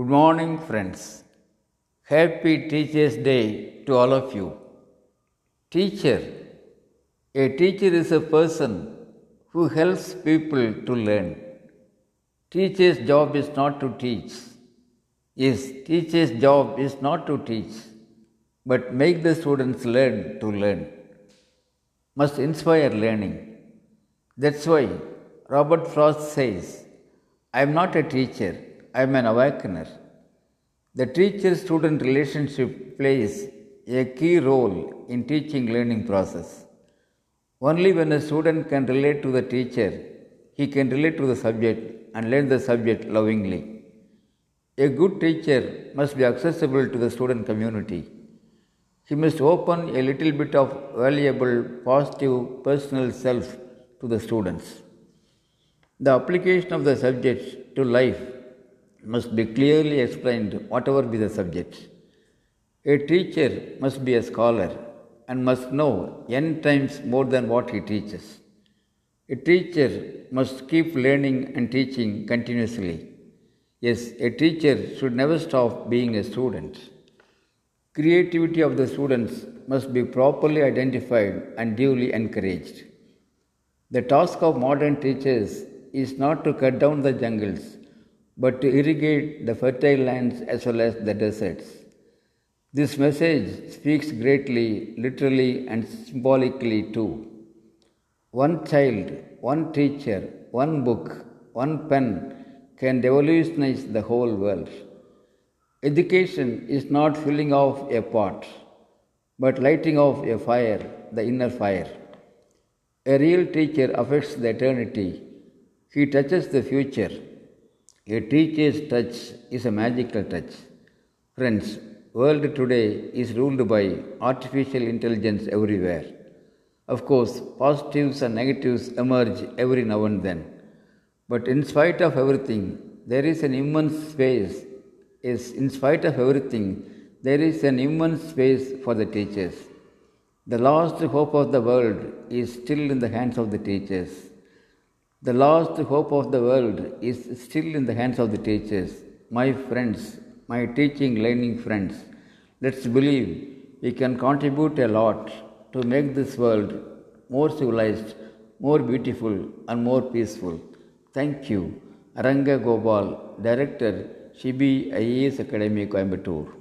Good morning, friends. Happy Teachers' Day to all of you. Teacher. A teacher is a person who helps people to learn. Teacher's job is not to teach. Yes, teacher's job is not to teach, but make the students learn to learn. Must inspire learning. That's why Robert Frost says, I am not a teacher, I am an awakener. The teacher student relationship plays a key role in teaching learning process. Only when a student can relate to the teacher, he can relate to the subject and learn the subject lovingly. A good teacher must be accessible to the student community. He must open a little bit of valuable, positive, personal self to the students. The application of the subject to life must be clearly explained, whatever be the subject. A teacher must be a scholar and must know n times more than what he teaches. A teacher must keep learning and teaching continuously. Yes, a teacher should never stop being a student. Creativity of the students must be properly identified and duly encouraged. The task of modern teachers is not to cut down the jungles, but to irrigate the fertile lands as well as the deserts. This message speaks greatly, literally, and symbolically too. One child, one teacher, one book, one pen can revolutionize the whole world. Education is not filling off a pot, but lighting off a fire, the inner fire. A real teacher affects the eternity. He touches the future. A teacher's touch is a magical touch. Friends, world today is ruled by artificial intelligence everywhere. Of course, positives and negatives emerge every now and then. But in spite of everything, there is an immense space. Is in spite of everything, there is an immense space for the teachers. The last hope of the world is still in the hands of the teachers. The last hope of the world is still in the hands of the teachers. My friends, my teaching learning friends, let's believe we can contribute a lot to make this world more civilized, more beautiful, and more peaceful. Thank you. Aranga Gopal, Director, Shibi IAS Academy, Coimbatore.